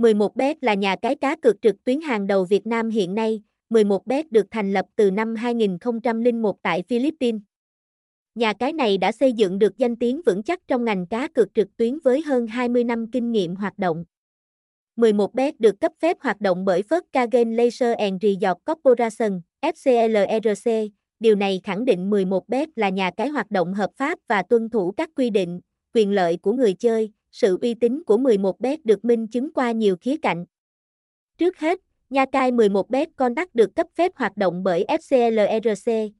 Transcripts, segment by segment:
11bet là nhà cái cá cược trực tuyến hàng đầu Việt Nam hiện nay. 11bet được thành lập từ năm 2001 tại Philippines. Nhà cái này đã xây dựng được danh tiếng vững chắc trong ngành cá cược trực tuyến với hơn 20 năm kinh nghiệm hoạt động. 11bet được cấp phép hoạt động bởi First Kagen Laser and Resort Corporation, FCLRC. Điều này khẳng định 11bet là nhà cái hoạt động hợp pháp và tuân thủ các quy định, quyền lợi của người chơi, sự uy tín của 11bet được minh chứng qua nhiều khía cạnh. Trước hết, Nha Cai 11bet Contact được cấp phép hoạt động bởi FCLRC,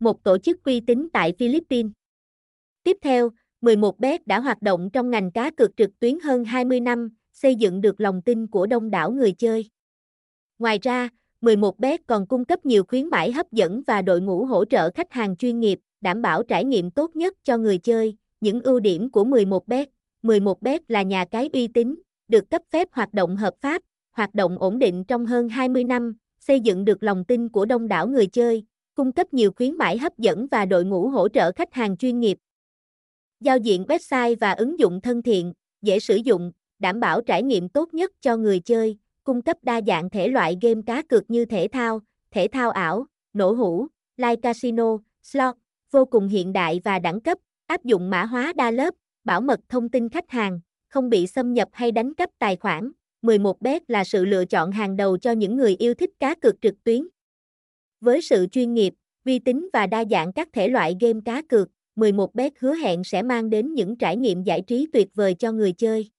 một tổ chức uy tín tại Philippines. Tiếp theo, 11bet đã hoạt động trong ngành cá cược trực tuyến hơn 20 năm, xây dựng được lòng tin của đông đảo người chơi. Ngoài ra, 11bet còn cung cấp nhiều khuyến mãi hấp dẫn và đội ngũ hỗ trợ khách hàng chuyên nghiệp, đảm bảo trải nghiệm tốt nhất cho người chơi. Những ưu điểm của 11bet 11 bếp là nhà cái uy tín, được cấp phép hoạt động hợp pháp, hoạt động ổn định trong hơn 20 năm, xây dựng được lòng tin của đông đảo người chơi, cung cấp nhiều khuyến mãi hấp dẫn và đội ngũ hỗ trợ khách hàng chuyên nghiệp. Giao diện website và ứng dụng thân thiện, dễ sử dụng, đảm bảo trải nghiệm tốt nhất cho người chơi, cung cấp đa dạng thể loại game cá cược như thể thao, thể thao ảo, nổ hũ, live casino, slot, vô cùng hiện đại và đẳng cấp, áp dụng mã hóa đa lớp, bảo mật thông tin khách hàng, không bị xâm nhập hay đánh cắp tài khoản. 11bet là sự lựa chọn hàng đầu cho những người yêu thích cá cược trực tuyến. Với sự chuyên nghiệp, uy tín và đa dạng các thể loại game cá cược, 11bet hứa hẹn sẽ mang đến những trải nghiệm giải trí tuyệt vời cho người chơi.